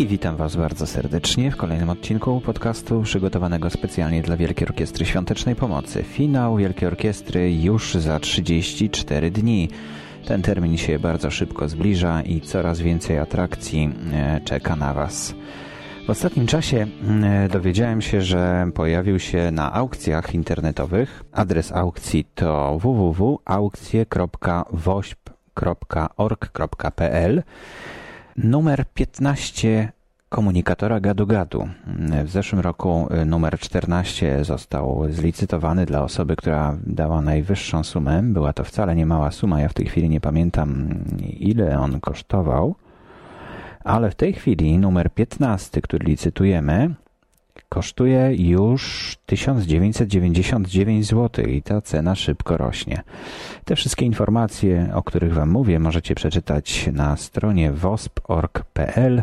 I witam Was bardzo serdecznie w kolejnym odcinku podcastu przygotowanego specjalnie dla Wielkiej Orkiestry Świątecznej Pomocy. Finał Wielkiej Orkiestry już za 34 dni. Ten termin się bardzo szybko zbliża i coraz więcej atrakcji e, czeka na Was. W ostatnim czasie e, dowiedziałem się, że pojawił się na aukcjach internetowych. Adres aukcji to www.aukcje.wośp.org.pl Numer 15 komunikatora gadu-gadu. W zeszłym roku y, numer 14 został zlicytowany dla osoby, która dała najwyższą sumę. Była to wcale nie mała suma. Ja w tej chwili nie pamiętam, ile on kosztował. Ale w tej chwili numer 15, który licytujemy, kosztuje już 1999 zł i ta cena szybko rośnie. Te wszystkie informacje, o których Wam mówię, możecie przeczytać na stronie wosp.org.pl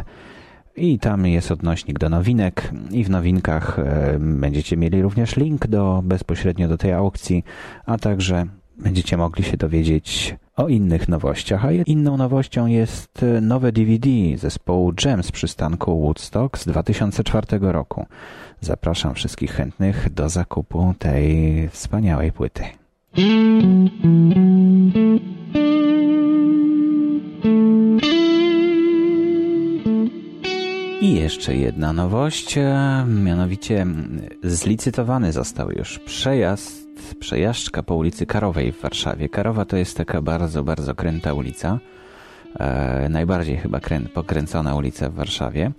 i tam jest odnośnik do nowinek i w nowinkach e, będziecie mieli również link do bezpośrednio do tej aukcji, a także będziecie mogli się dowiedzieć o innych nowościach. A inną nowością jest e, nowe DVD zespołu Jam z przystanku Woodstock z 2004 roku. Zapraszam wszystkich chętnych do zakupu tej wspaniałej płyty. I jeszcze jedna nowość, e, mianowicie zlicytowany został już przejazd, przejażdżka po ulicy Karowej w Warszawie. Karowa to jest taka bardzo, bardzo kręta ulica, e, najbardziej chyba krę, pokręcona ulica w Warszawie.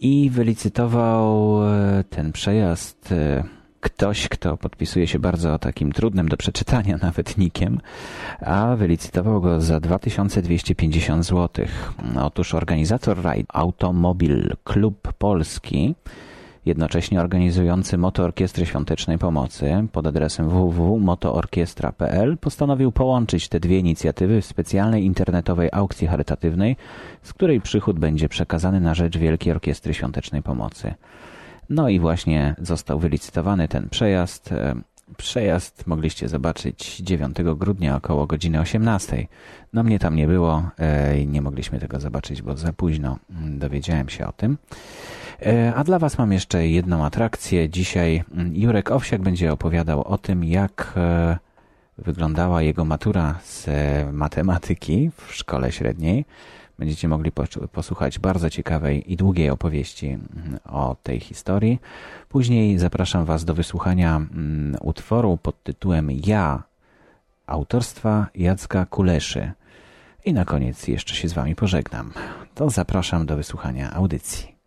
I wylicytował e, ten przejazd e, ktoś, kto podpisuje się bardzo takim trudnym do przeczytania nawet nikiem, a wylicytował go za 2250 zł. Otóż organizator rajd Automobil Klub Polski jednocześnie organizujący Moto Orkiestry Świątecznej Pomocy pod adresem www.motoorkiestra.pl postanowił połączyć te dwie inicjatywy w specjalnej internetowej aukcji charytatywnej, z której przychód będzie przekazany na rzecz Wielkiej Orkiestry Świątecznej Pomocy. No i właśnie został wylicytowany ten przejazd. E, przejazd mogliście zobaczyć 9 grudnia około godziny 18. No mnie tam nie było e, i nie mogliśmy tego zobaczyć, bo za późno mm, dowiedziałem się o tym. E, a dla Was mam jeszcze jedną atrakcję. Dzisiaj mm, Jurek Owsiak będzie opowiadał o tym, jak wyglądała jego matura z matematyki w szkole średniej. Będziecie mogli posłuchać bardzo ciekawej i długiej opowieści mm, o tej historii. Później zapraszam Was do wysłuchania mm, utworu pod tytułem Ja autorstwa Jacka Kuleszy. I na koniec jeszcze się z Wami pożegnam. To zapraszam do wysłuchania audycji.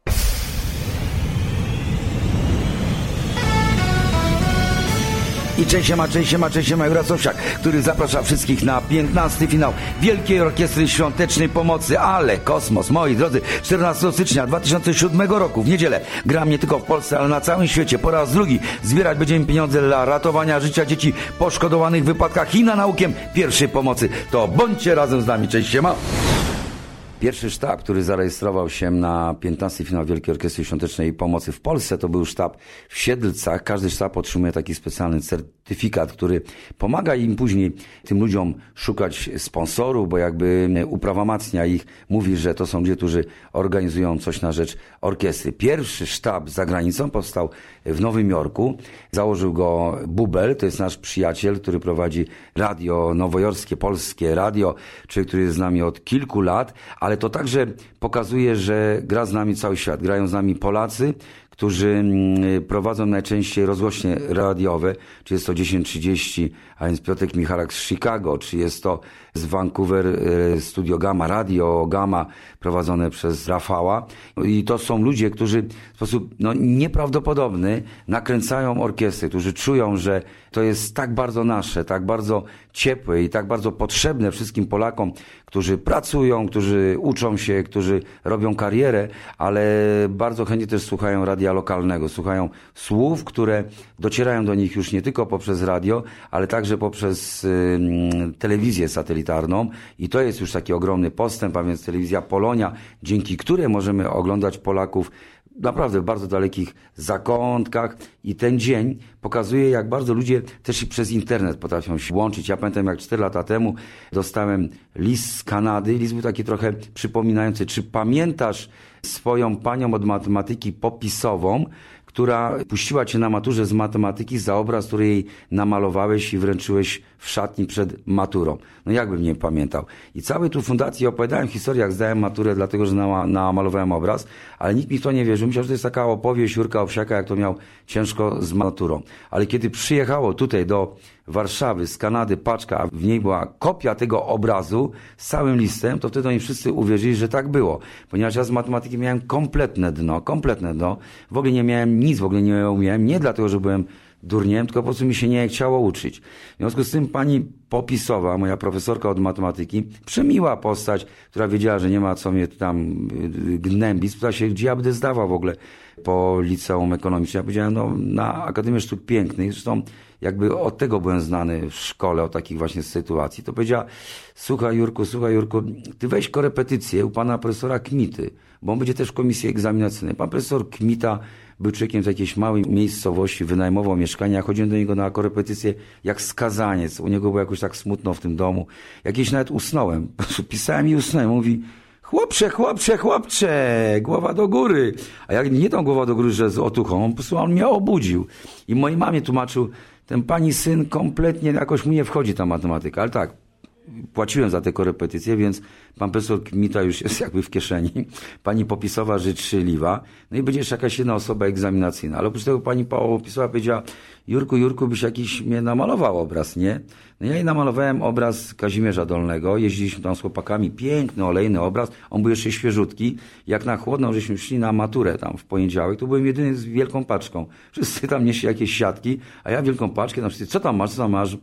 I cześć ma, cześć ma, cześć ma Jurasowsiak, który zaprasza wszystkich na 15 finał Wielkiej Orkiestry Świątecznej Pomocy, ale kosmos, moi drodzy, 14 stycznia 2007 roku w niedzielę gram nie tylko w Polsce, ale na całym świecie po raz drugi zbierać będziemy pieniądze dla ratowania życia dzieci poszkodowanych w wypadkach i na naukę pierwszej pomocy. To bądźcie razem z nami, cześć ma. Pierwszy sztab, który zarejestrował się na 15 finał Wielkiej Orkiestry Świątecznej Pomocy w Polsce, to był sztab w Siedlcach. Każdy sztab otrzymuje taki specjalny certyfikat, który pomaga im później, tym ludziom, szukać sponsorów, bo jakby uprawomacnia ich, mówi, że to są ludzie, którzy organizują coś na rzecz orkiestry. Pierwszy sztab za granicą powstał w Nowym Jorku. Założył go Bubel, to jest nasz przyjaciel, który prowadzi radio nowojorskie, polskie radio, czyli który jest z nami od kilku lat, ale ale to także pokazuje, że gra z nami cały świat. Grają z nami Polacy, którzy mm, prowadzą najczęściej rozgłośnie radiowe, czy jest to 1030, a więc Piotrek Michalak z Chicago, czy jest to z Vancouver e, Studio Gamma, Radio Gamma prowadzone przez Rafała. I to są ludzie, którzy w sposób no, nieprawdopodobny nakręcają orkiestry, którzy czują, że to jest tak bardzo nasze, tak bardzo ciepłe i tak bardzo potrzebne wszystkim Polakom, którzy pracują, którzy uczą się, którzy robią karierę, ale bardzo chętnie też słuchają radia lokalnego, słuchają słów, które docierają do nich już nie tylko poprzez radio, ale także poprzez telewizję satelitarną. I to jest już taki ogromny postęp, a więc telewizja Polonia, dzięki której możemy oglądać Polaków naprawdę w bardzo dalekich zakątkach i ten dzień pokazuje, jak bardzo ludzie też i przez internet potrafią się łączyć. Ja pamiętam, jak 4 lata temu dostałem list z Kanady. List był taki trochę przypominający, czy pamiętasz swoją panią od matematyki popisową, która puściła cię na maturze z matematyki za obraz, który jej namalowałeś i wręczyłeś w szatni przed maturą. No jakbym nie pamiętał. I całej tu fundacji opowiadałem historię, jak zdałem maturę, dlatego że namalowałem obraz, ale nikt mi w to nie wierzył. Myślał, że to jest taka opowieść Jurka Owsiaka, jak to miał ciężko z maturą. Ale kiedy przyjechało tutaj do Warszawy z Kanady paczka, a w niej była kopia tego obrazu z całym listem, to wtedy oni wszyscy uwierzyli, że tak było. Ponieważ ja z matematyki miałem kompletne dno, kompletne dno. W ogóle nie miałem nic, w ogóle nie umiałem. Nie dlatego, że byłem durniem, tylko po prostu mi się nie chciało uczyć. W związku z tym pani Popisowa, moja profesorka od matematyki, przemiła postać, która wiedziała, że nie ma co mnie tam y, gnębić, spytała się, gdzie ja będę zdawał w ogóle po liceum ekonomicznym. Ja powiedziałem, no na Akademię Sztuk Pięknych, zresztą jakby od tego byłem znany w szkole, o takich właśnie sytuacji. To powiedziała, słuchaj Jurku, słuchaj Jurku, ty weź korepetycję u pana profesora Kmity, bo on będzie też w komisji egzaminacyjnej. Pan profesor Kmita był człowiekiem z jakiejś małej miejscowości, wynajmował mieszkanie, ja chodziłem do niego na korepetycję jak skazaniec. U niego było jakoś tak smutno w tym domu. Jakieś nawet usnąłem. Pisałem i usnąłem. Mówi, chłopcze, chłopcze, chłopcze, głowa do góry. A jak nie tą głowa do góry, że z otuchą, on po prostu on mnie obudził. I mojej mamie tłumaczył, ten pani syn kompletnie, jakoś mu nie wchodzi ta matematyka. Ale tak, płaciłem za te korepetycje, więc pan profesor Kmita już jest jakby w kieszeni. Pani popisowa życzliwa. No i będzie jeszcze jakaś jedna osoba egzaminacyjna. Ale oprócz tego pani popisowa powiedziała, Jurku, Jurku, byś jakiś mnie namalował obraz, nie? No ja jej namalowałem obraz Kazimierza Dolnego. Jeździliśmy tam z chłopakami. Piękny, olejny obraz. On był jeszcze świeżutki. Jak na chłodną, żeśmy szli na maturę tam w poniedziałek, to byłem jedyny z wielką paczką. Wszyscy tam nieśli jakieś siatki, a ja wielką paczkę. Tam wszyscy, co tam masz, co tam masz?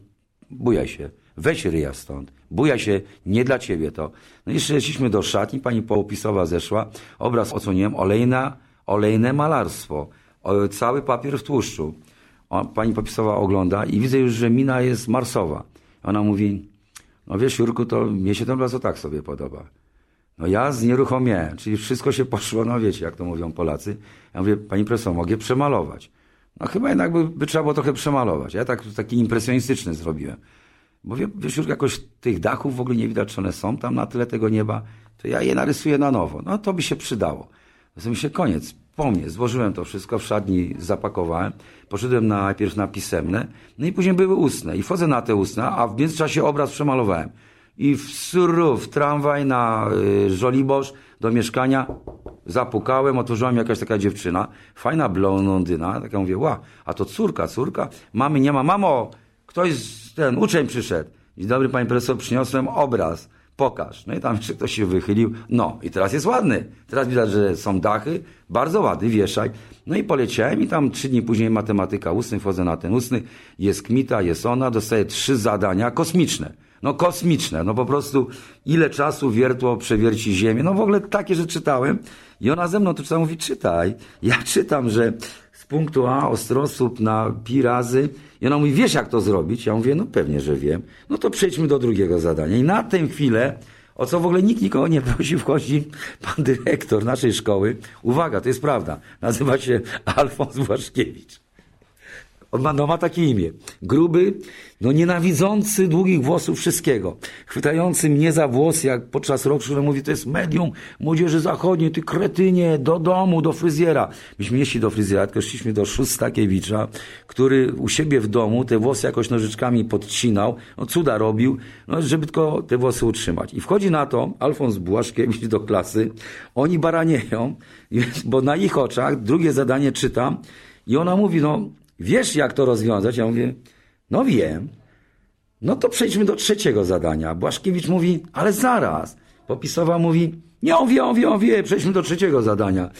Bujaj się. Weź ryja stąd. Buja się, nie dla ciebie to. No i szliśmy do szatni, pani popisowa zeszła, obraz odsłoniłem, olejna, olejne malarstwo. Cały papier w tłuszczu. Pani popisowa ogląda i widzę już, że mina jest marsowa. Ona mówi, no wiesz Jurku, to mnie się ten obraz tak sobie podoba. No ja znieruchomiałem, czyli wszystko się poszło, no wiecie, jak to mówią Polacy. Ja mówię, pani profesor, mogę przemalować. No chyba jednak by, by trzeba było trochę przemalować. Ja tak, taki impresjonistyczny zrobiłem. Bo wiesz, już jakoś tych dachów w ogóle nie widać, czy one są tam na tyle tego nieba, to ja je narysuję na nowo. No to by się przydało. Mi się koniec. Po mnie. Złożyłem to wszystko, w szatni zapakowałem. Poszedłem najpierw na pisemne, no i później były ustne. I wchodzę na te ustne, a w międzyczasie obraz przemalowałem. I w surów, tramwaj na y, Żoliborz do mieszkania zapukałem, otworzyła mi jakaś taka dziewczyna, fajna blondyna, taka mówię, ła, a to córka, córka, mamy, nie ma, mamo, ktoś, ten uczeń przyszedł. Dzień dobry, panie profesor, przyniosłem obraz. Pokaż. No i tam jeszcze ktoś się wychylił. No i teraz jest ładny. Teraz widać, że są dachy. Bardzo ładny, wieszaj. No i poleciałem i tam trzy dni później matematyka ustny, wchodzę na ten ustny. Jest kmita, jest ona, dostaję trzy zadania kosmiczne. No kosmiczne, no po prostu ile czasu wiertło przewierci Ziemię. No w ogóle takie, że czytałem. I ona ze mną tu mówi, czytaj. Ja czytam, że punktu A ostrosłup na pi razy i ona mówi, wiesz jak to zrobić? Ja mówię, no pewnie, że wiem. No to przejdźmy do drugiego zadania. I na tę chwilę, o co w ogóle nikt nikogo nie prosi, wchodzi pan dyrektor naszej szkoły. Uwaga, to jest prawda. Nazywa się Alfons Błaszkiewicz. On ma, no, ma takie imię. Gruby, no nienawidzący długich włosów wszystkiego. Chwytający mnie za włos, jak podczas roku, który mówi, to jest medium młodzieży zachodniej, ty kretynie, do domu, do fryzjera. Myśmy nie do fryzjera, tylko szliśmy do Szustakiewicza, który u siebie w domu te włosy jakoś nożyczkami podcinał, no cuda robił, no, żeby tylko te włosy utrzymać. I wchodzi na to Alfons Błaszkiewicz do klasy, oni baranieją, bo na ich oczach drugie zadanie czytam i ona mówi, no Wiesz, jak to rozwiązać? Ja mówię, no wiem. No to przejdźmy do trzeciego zadania. Błaszkiewicz mówi, ale zaraz. Popisowa mówi, nie, on wie, on wie, on wie, przejdźmy do trzeciego zadania.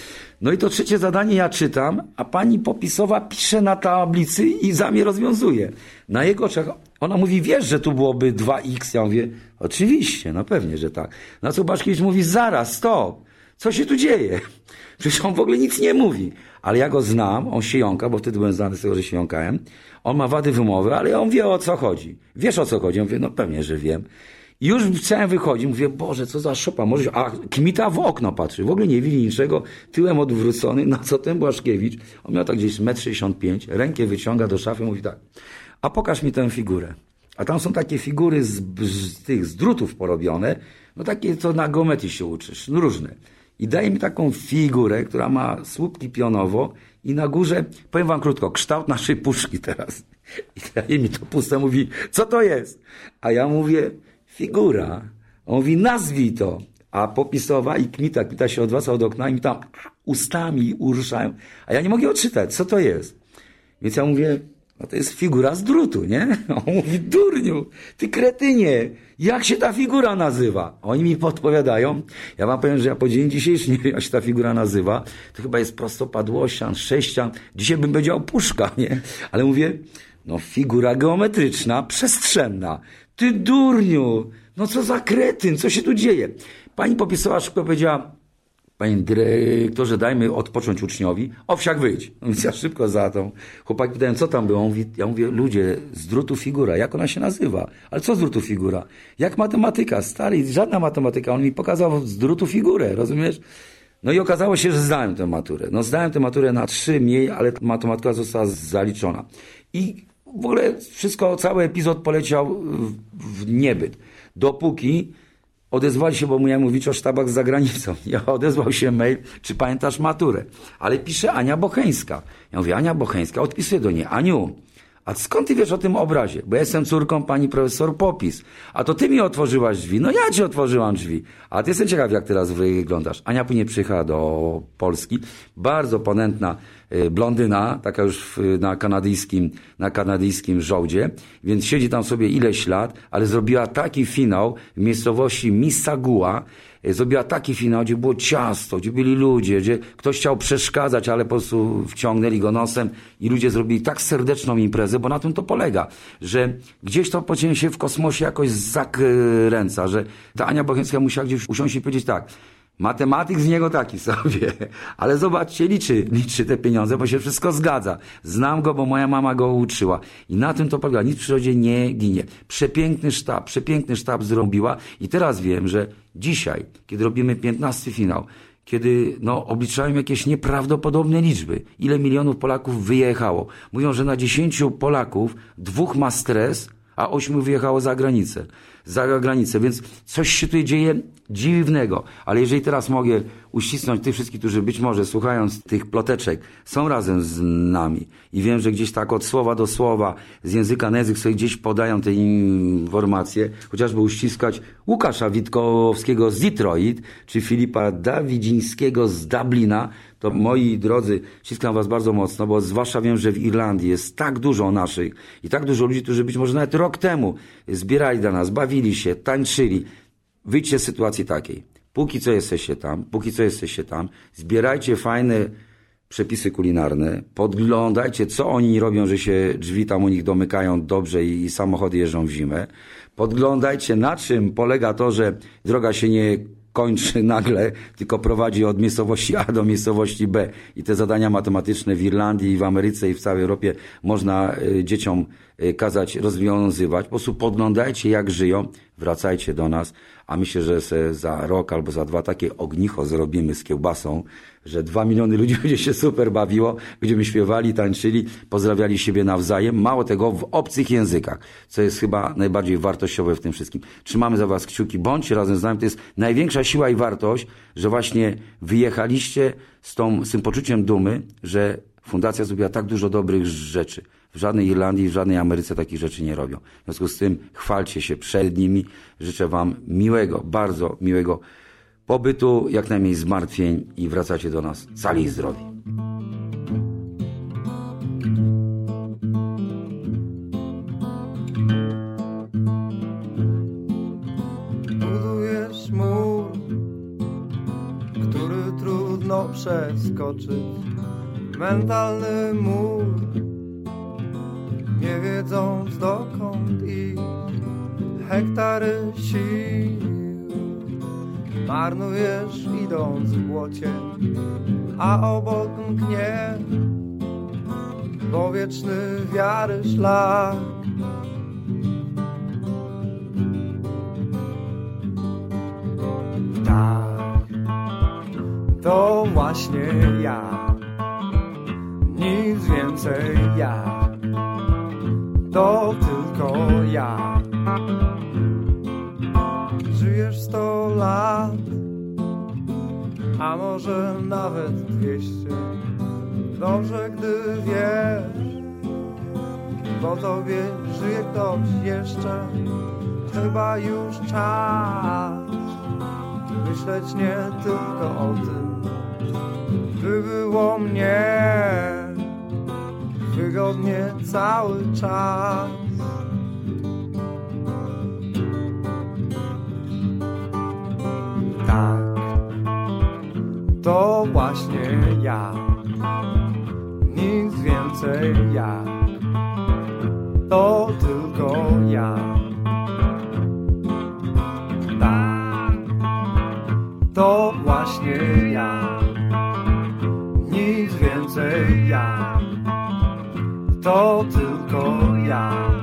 No i to trzecie zadanie ja czytam, a pani Popisowa pisze na tablicy i za mnie rozwiązuje. Na jego oczach ona mówi, wiesz, że tu byłoby 2x. Ja mówię, oczywiście, no pewnie, że tak. Na co Błaszkiewicz mówi, zaraz, stop. Co się tu dzieje? Przecież on w ogóle nic nie mówi. Ale ja go znam, on się jąka, bo wtedy byłem znany z tego, że się jąkałem. On ma wady wymowy, ale on wie o co chodzi. Wiesz o co chodzi? Ja mówię, no pewnie, że wiem. I już chciałem wychodzić, mówię, Boże, co za szopa, może A Kmita w okno patrzy, w ogóle nie widzi niczego, tyłem odwrócony, na co ten Błaszkiewicz, on miał tak gdzieś 1,65 m, rękę wyciąga do szafy, mówi tak, a pokaż mi tę figurę. A tam są takie figury z, z tych z drutów porobione, no takie, co na geometrii się uczysz, no różne. I daje mi taką figurę, która ma słupki pionowo i na górze, powiem wam krótko, kształt naszej puszki teraz. I daje mi to puste, mówi, co to jest? A ja mówię, figura. On mówi, nazwij to. A popisowa i kmita, kmita się odwraca od okna i mi tam ustami uruszają. A ja nie mogę odczytać, co to jest. Więc ja mówię, no to jest figura z drutu, nie? On mówi, durniu, ty kretynie, jak się ta figura nazywa? Oni mi podpowiadają. Ja wam powiem, że ja po dzień dzisiejszy nie wiem, jak się ta figura nazywa. To chyba jest prostopadłościan, sześcian. Dzisiaj bym powiedział puszka, nie? Ale mówię, no figura geometryczna, przestrzenna. Ty durniu, no co za kretyn, co się tu dzieje? Pani popisała szybko powiedziała, Panie dyrektorze, dajmy odpocząć uczniowi. Owsiak, wyjdź. No więc ja szybko za tą. Chłopaki pytają, co tam było? Ja mówię, ludzie, z drutu figura. Jak ona się nazywa? Ale co z drutu figura? Jak matematyka? Stary, żadna matematyka. On mi pokazał z drutu figurę, rozumiesz? No i okazało się, że zdałem tę maturę. No zdałem tę maturę na trzy mniej, ale matematyka została zaliczona. I w ogóle wszystko, cały epizod poleciał w niebyt. Dopóki Odezwali się, bo miałem mówić o sztabach za granicą. Ja odezwał się mail, czy pamiętasz maturę? Ale pisze Ania Bocheńska. Ja mówię, Ania Bocheńska, odpisuję do niej. Aniu, a skąd ty wiesz o tym obrazie? Bo ja jestem córką pani profesor Popis. A to ty mi otworzyłaś drzwi. No ja ci otworzyłam drzwi. A ty jestem ciekaw, jak teraz wyglądasz. Ania później przyjechała do Polski. Bardzo ponętna y, blondyna, taka już na kanadyjskim, na kanadyjskim żołdzie. Więc siedzi tam sobie ileś lat, ale zrobiła taki finał w miejscowości Missagua, E, zrobiła taki finał, gdzie było ciasto, gdzie byli ludzie, gdzie ktoś chciał przeszkadzać, ale po prostu wciągnęli go nosem i ludzie zrobili tak serdeczną imprezę, bo na tym to polega, że gdzieś to pociągnie się w kosmosie jakoś zakręca, że ta Ania Bocheńska musiała gdzieś usiąść i powiedzieć tak, Matematyk z niego taki sobie. Ale zobaczcie, liczy, liczy te pieniądze, bo się wszystko zgadza. Znam go, bo moja mama go uczyła. I na tym to polega. Nic w przyrodzie nie ginie. Przepiękny sztab, przepiękny sztab zrobiła. I teraz wiem, że dzisiaj, kiedy robimy 15 finał, kiedy no, obliczają jakieś nieprawdopodobne liczby. Ile milionów Polaków wyjechało? Mówią, że na 10 Polaków dwóch ma stres, a ośmiu wyjechało za granicę za granicę, więc coś się tutaj dzieje dziwnego. Ale jeżeli teraz mogę uścisnąć tych wszystkich, którzy być może słuchając tych ploteczek są razem z nami i wiem, że gdzieś tak od słowa do słowa, z języka na język sobie gdzieś podają te informacje, chociażby uściskać Łukasza Witkowskiego z Detroit, czy Filipa Dawidzińskiego z Dublina, to moi drodzy, ściskam was bardzo mocno, bo zwłaszcza wiem, że w Irlandii jest tak dużo naszych i tak dużo ludzi, którzy być może nawet rok temu zbierali dla nas, bawili się, tańczyli. Wyjdźcie z sytuacji takiej. Póki co jesteście tam, póki co jesteście tam, zbierajcie fajne przepisy kulinarne, podglądajcie, co oni robią, że się drzwi tam u nich domykają dobrze i, i samochody jeżdżą w zimę. Podglądajcie, na czym polega to, że droga się nie kończy nagle, tylko prowadzi od miejscowości A do miejscowości B. I te zadania matematyczne w Irlandii, w Ameryce i w całej Europie można y, dzieciom kazać rozwiązywać. Po prostu podglądajcie, jak żyją, wracajcie do nas, a myślę, że za rok albo za dwa takie ognicho zrobimy z kiełbasą, że dwa miliony ludzi będzie się super bawiło, będziemy śpiewali, tańczyli, pozdrawiali siebie nawzajem, mało tego w obcych językach, co jest chyba najbardziej wartościowe w tym wszystkim. Trzymamy za was kciuki, bądźcie razem z nami, to jest największa siła i wartość, że właśnie wyjechaliście z, tą, z tym poczuciem dumy, że Fundacja zrobiła tak dużo dobrych rzeczy. W żadnej Irlandii, w żadnej Ameryce takich rzeczy nie robią. W związku z tym chwalcie się przed nimi. Życzę Wam miłego, bardzo miłego pobytu, jak najmniej zmartwień i wracacie do nas cali i zdrowi. Mur, który trudno przeskoczyć. Mentalny mur, nie wiedząc dokąd iść. Hektary sił Marnujesz idąc w błocie, a obok mknie Powieczny wiary szlak Tak, to właśnie ja Nic więcej ja To tylko ja Żyjesz sto lat a może nawet dwieście. Dobrze, gdy wiesz, bo tobie żyje ktoś jeszcze. Chyba już czas myśleć nie tylko o tym, by było mnie wygodnie cały czas. Tak, to właśnie ja, nic więcej ja, to tylko ja. Tak, to właśnie ja, nic więcej ja, to tylko ja.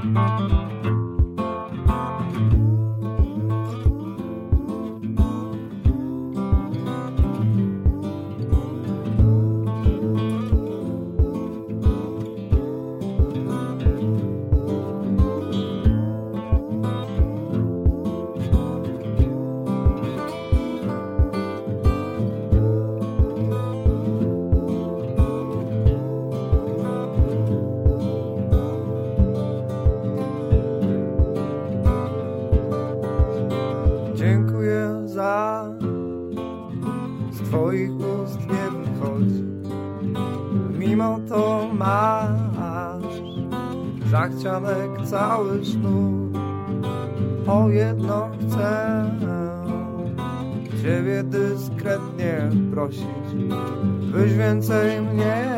O jedno chcę ciebie dyskretnie prosić, byś więcej mnie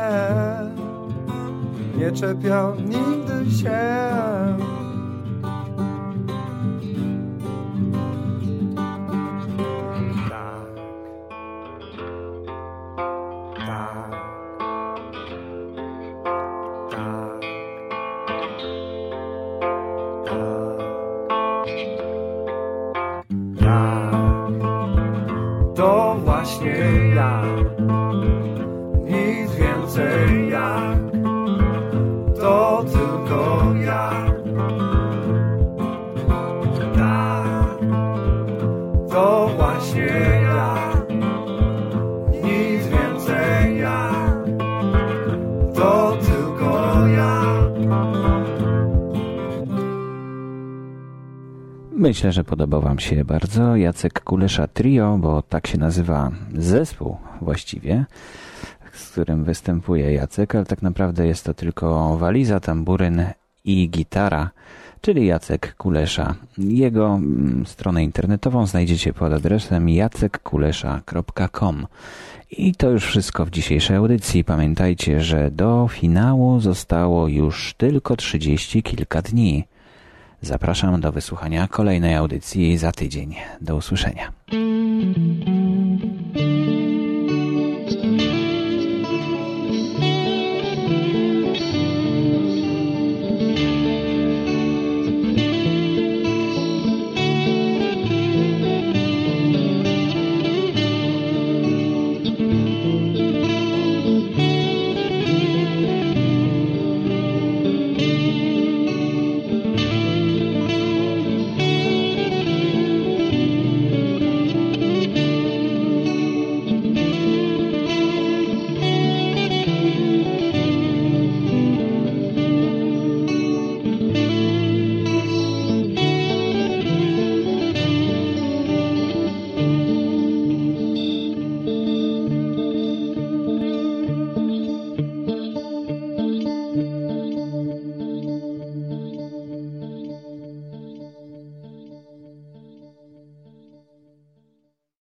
nie czepiał nigdy się. Myślę, że podobał Wam się bardzo Jacek Kulesza Trio, bo tak się nazywa zespół właściwie, z którym występuje Jacek, ale tak naprawdę jest to tylko waliza, tamburyn i gitara, czyli Jacek Kulesza. Jego mm, stronę internetową znajdziecie pod adresem jacekkulesza.com. I to już wszystko w dzisiejszej audycji. Pamiętajcie, że do finału zostało już tylko trzydzieści kilka dni. Zapraszam do wysłuchania kolejnej audycji za tydzień. Do usłyszenia.